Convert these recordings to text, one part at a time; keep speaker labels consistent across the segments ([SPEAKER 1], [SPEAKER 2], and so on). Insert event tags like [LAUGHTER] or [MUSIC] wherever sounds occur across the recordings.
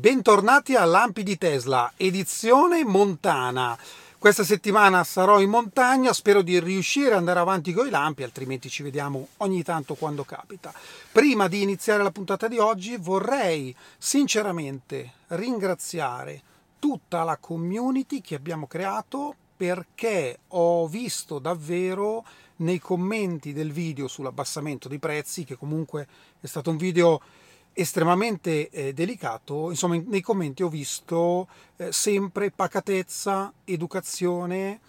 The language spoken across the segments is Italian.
[SPEAKER 1] Bentornati a Lampi di Tesla, edizione montana. Questa settimana sarò in montagna, spero di riuscire ad andare avanti con i lampi, altrimenti ci vediamo ogni tanto quando capita. Prima di iniziare la puntata di oggi vorrei sinceramente ringraziare tutta la community che abbiamo creato perché ho visto davvero nei commenti del video sull'abbassamento dei prezzi, che comunque è stato un video estremamente eh, delicato, insomma nei commenti ho visto eh, sempre pacatezza, educazione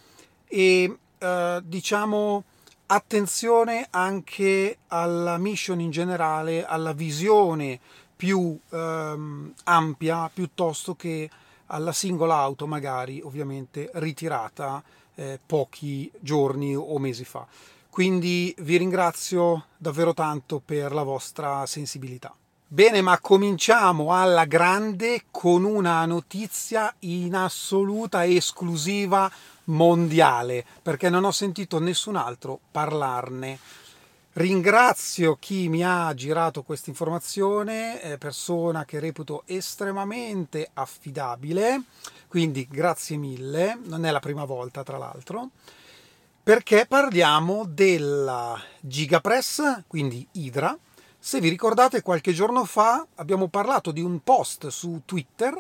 [SPEAKER 1] e eh, diciamo attenzione anche alla mission in generale, alla visione più ehm, ampia piuttosto che alla singola auto magari ovviamente ritirata eh, pochi giorni o mesi fa. Quindi vi ringrazio davvero tanto per la vostra sensibilità. Bene, ma cominciamo alla grande con una notizia in assoluta esclusiva mondiale, perché non ho sentito nessun altro parlarne. Ringrazio chi mi ha girato questa informazione, persona che reputo estremamente affidabile, quindi grazie mille, non è la prima volta tra l'altro, perché parliamo della Gigapress, quindi Hydra, se vi ricordate, qualche giorno fa abbiamo parlato di un post su Twitter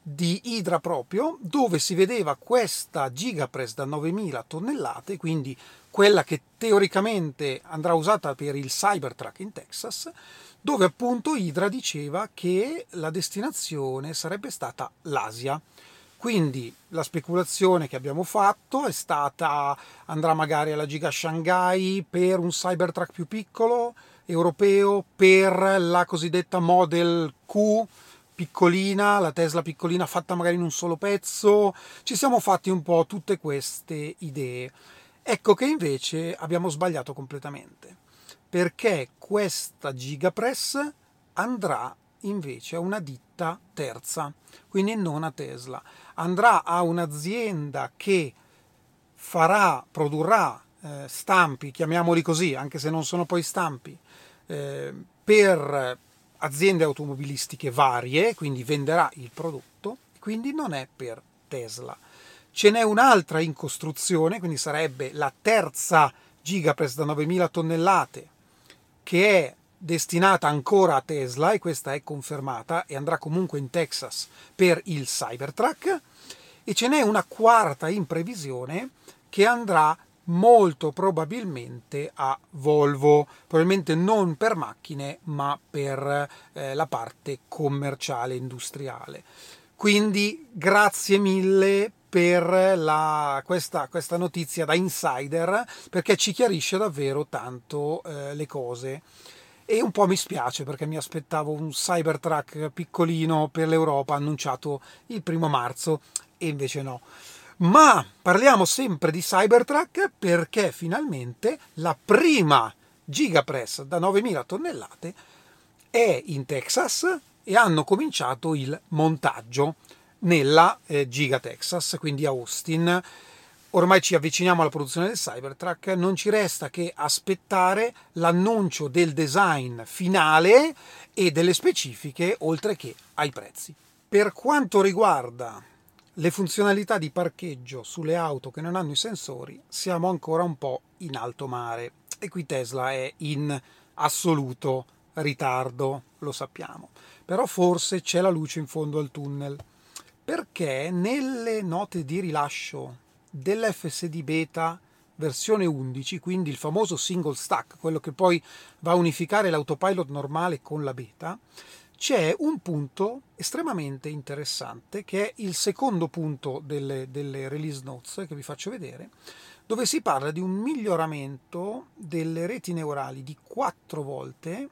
[SPEAKER 1] di Hydra proprio, dove si vedeva questa Gigapress da 9000 tonnellate, quindi quella che teoricamente andrà usata per il Cybertruck in Texas, dove appunto Hydra diceva che la destinazione sarebbe stata l'Asia. Quindi la speculazione che abbiamo fatto è stata andrà magari alla Giga Shanghai per un Cybertruck più piccolo, europeo per la cosiddetta Model Q piccolina, la Tesla piccolina fatta magari in un solo pezzo. Ci siamo fatti un po' tutte queste idee. Ecco che invece abbiamo sbagliato completamente, perché questa Gigapress andrà invece a una ditta terza, quindi non a Tesla. Andrà a un'azienda che farà, produrrà eh, stampi, chiamiamoli così, anche se non sono poi stampi, eh, per aziende automobilistiche varie, quindi venderà il prodotto, quindi non è per Tesla. Ce n'è un'altra in costruzione, quindi sarebbe la terza Gigapress da 9000 tonnellate, che è destinata ancora a Tesla e questa è confermata e andrà comunque in Texas per il Cybertruck e ce n'è una quarta in previsione che andrà molto probabilmente a Volvo, probabilmente non per macchine ma per eh, la parte commerciale industriale. Quindi grazie mille per la, questa, questa, notizia da insider perché ci chiarisce davvero tanto eh, le cose. E un po' mi spiace perché mi aspettavo un Cybertruck piccolino per l'Europa annunciato il primo marzo e invece no. Ma parliamo sempre di Cybertruck perché finalmente la prima Gigapress da 9000 tonnellate è in Texas e hanno cominciato il montaggio nella eh, Giga Texas, quindi a Austin. Ormai ci avviciniamo alla produzione del Cybertruck, non ci resta che aspettare l'annuncio del design finale e delle specifiche, oltre che ai prezzi. Per quanto riguarda le funzionalità di parcheggio sulle auto che non hanno i sensori, siamo ancora un po' in alto mare e qui Tesla è in assoluto ritardo, lo sappiamo. Però forse c'è la luce in fondo al tunnel, perché nelle note di rilascio dell'FSD beta versione 11, quindi il famoso single stack, quello che poi va a unificare l'autopilot normale con la beta, c'è un punto estremamente interessante che è il secondo punto delle, delle, release notes che vi faccio vedere, dove si parla di un miglioramento delle reti neurali di 4 volte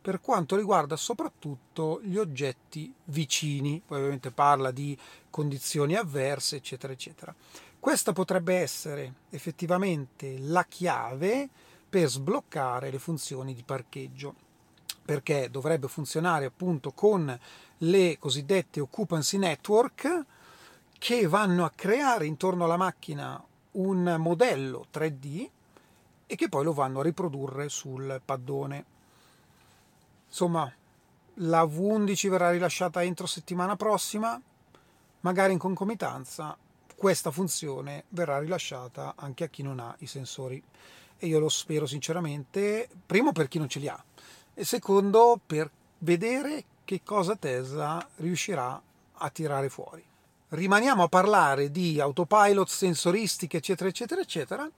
[SPEAKER 1] per quanto riguarda soprattutto gli oggetti vicini, poi ovviamente parla di condizioni avverse, eccetera, eccetera. Questa potrebbe essere effettivamente la chiave per sbloccare le funzioni di parcheggio perché dovrebbe funzionare appunto con le cosiddette occupancy network che vanno a creare intorno alla macchina un modello 3D e che poi lo vanno a riprodurre sul paddone. Insomma, la V11 verrà rilasciata entro settimana prossima, magari in concomitanza questa funzione verrà rilasciata anche a chi non ha i sensori e io lo spero sinceramente, primo per chi non ce li ha e secondo per vedere che cosa Tesla riuscirà a tirare fuori. Rimaniamo a parlare di autopilot, sensoristiche, eccetera, eccetera, eccetera,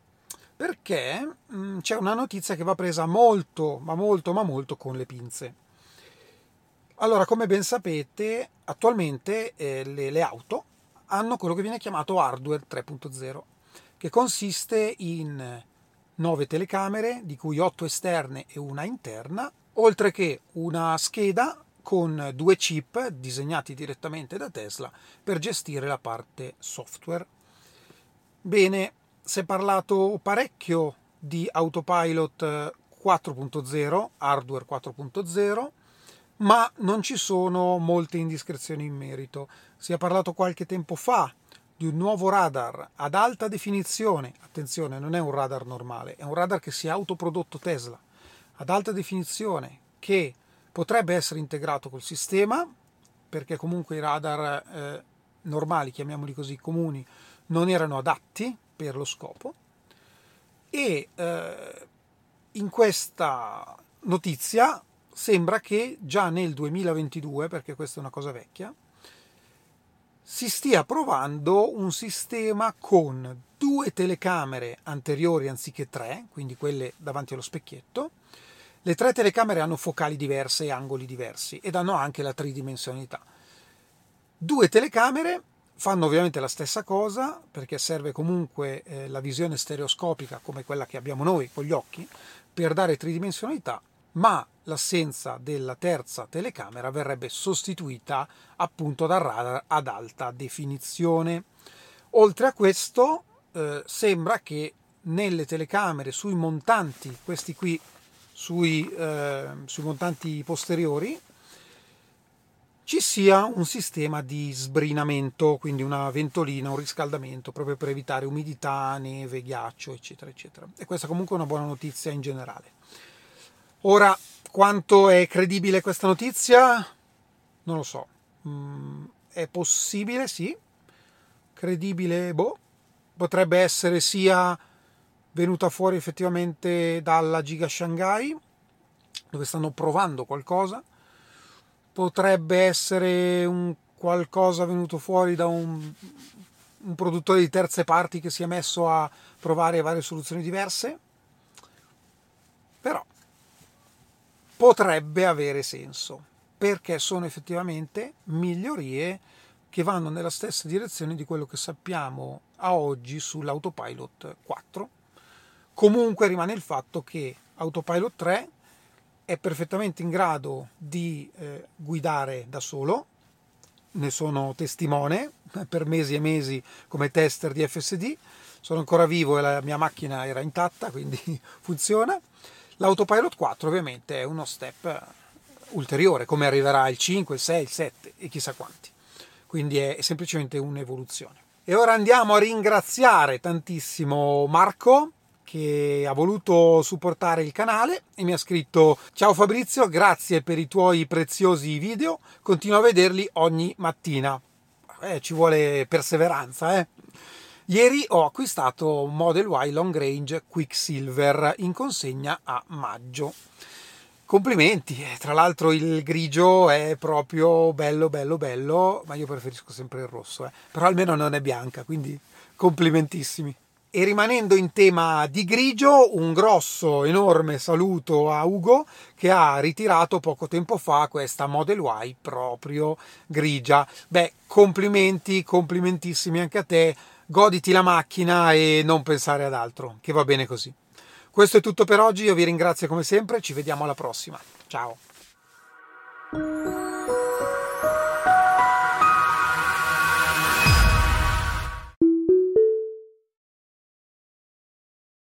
[SPEAKER 1] perché mh, mm, c'è una notizia che va presa molto, ma molto, ma molto con le pinze. Allora, come ben sapete, attualmente eh, le, le auto hanno quello che viene chiamato hardware 3.0, che consiste in 9 telecamere, di cui 8 esterne e una interna, oltre che una scheda con due chip disegnati direttamente da Tesla per gestire la parte software. Bene, si è parlato parecchio di Autopilot 4.0, hardware 4.0, ma non ci sono molte indiscrezioni in merito. Si è parlato qualche tempo fa di un nuovo radar ad alta definizione, attenzione, non è un radar normale, è un radar che si è autoprodotto Tesla, ad alta definizione che potrebbe essere integrato col sistema, perché comunque i radar eh, normali, chiamiamoli così, comuni, non erano adatti per lo scopo. E eh, in questa notizia sembra che già nel 2022, perché questa è una cosa vecchia, si stia provando un sistema con due telecamere anteriori anziché tre, quindi quelle davanti allo specchietto. Le tre telecamere hanno focali diverse e angoli diversi ed hanno anche la tridimensionalità. Due telecamere fanno ovviamente la stessa cosa perché serve comunque eh, la visione stereoscopica come quella che abbiamo noi con gli occhi per dare tridimensionalità ma l'assenza della terza telecamera verrebbe sostituita appunto dal radar ad alta definizione. Oltre a questo, eh, sembra che nelle telecamere sui montanti, questi qui sui, eh, sui montanti posteriori, ci sia un sistema di sbrinamento, quindi una ventolina, un riscaldamento, proprio per evitare umidità, neve, ghiaccio, eccetera, eccetera. E questa comunque è una buona notizia in generale. Ora, quanto è credibile questa notizia? Non lo so. Mm, è possibile, sì. Credibile, boh. Potrebbe essere sia venuta fuori effettivamente dalla Giga Shanghai, dove stanno provando qualcosa. Potrebbe essere un qualcosa venuto fuori da un, un produttore di terze parti che si è messo a provare varie soluzioni diverse. Però potrebbe avere senso, perché sono effettivamente migliorie che vanno nella stessa direzione di quello che sappiamo a oggi sull'Autopilot 4. Comunque rimane il fatto che Autopilot 3 è perfettamente in grado di eh, guidare da solo, ne sono testimone per mesi e mesi come tester di FSD, sono ancora vivo e la mia macchina era intatta, quindi [LAUGHS] funziona. L'autopilot 4 ovviamente è uno step ulteriore, come arriverà il 5, il 6, il 7 e chissà quanti. Quindi è semplicemente un'evoluzione. E ora andiamo a ringraziare tantissimo Marco che ha voluto supportare il canale e mi ha scritto ciao Fabrizio, grazie per i tuoi preziosi video, continuo a vederli ogni mattina. Eh, ci vuole perseveranza, eh. Ieri ho acquistato un Model Y Long Range Quicksilver in consegna a maggio. Complimenti, eh, tra l'altro il grigio è proprio bello, bello, bello, ma io preferisco sempre il rosso, eh. però almeno non è bianca, quindi complimentissimi. E rimanendo in tema di grigio, un grosso, enorme saluto a Ugo che ha ritirato poco tempo fa questa Model Y proprio grigia. Beh, complimenti, complimentissimi anche a te goditi la macchina e non pensare ad altro, che va bene così. Questo è tutto per oggi, io vi ringrazio come sempre, ci vediamo alla prossima. Ciao!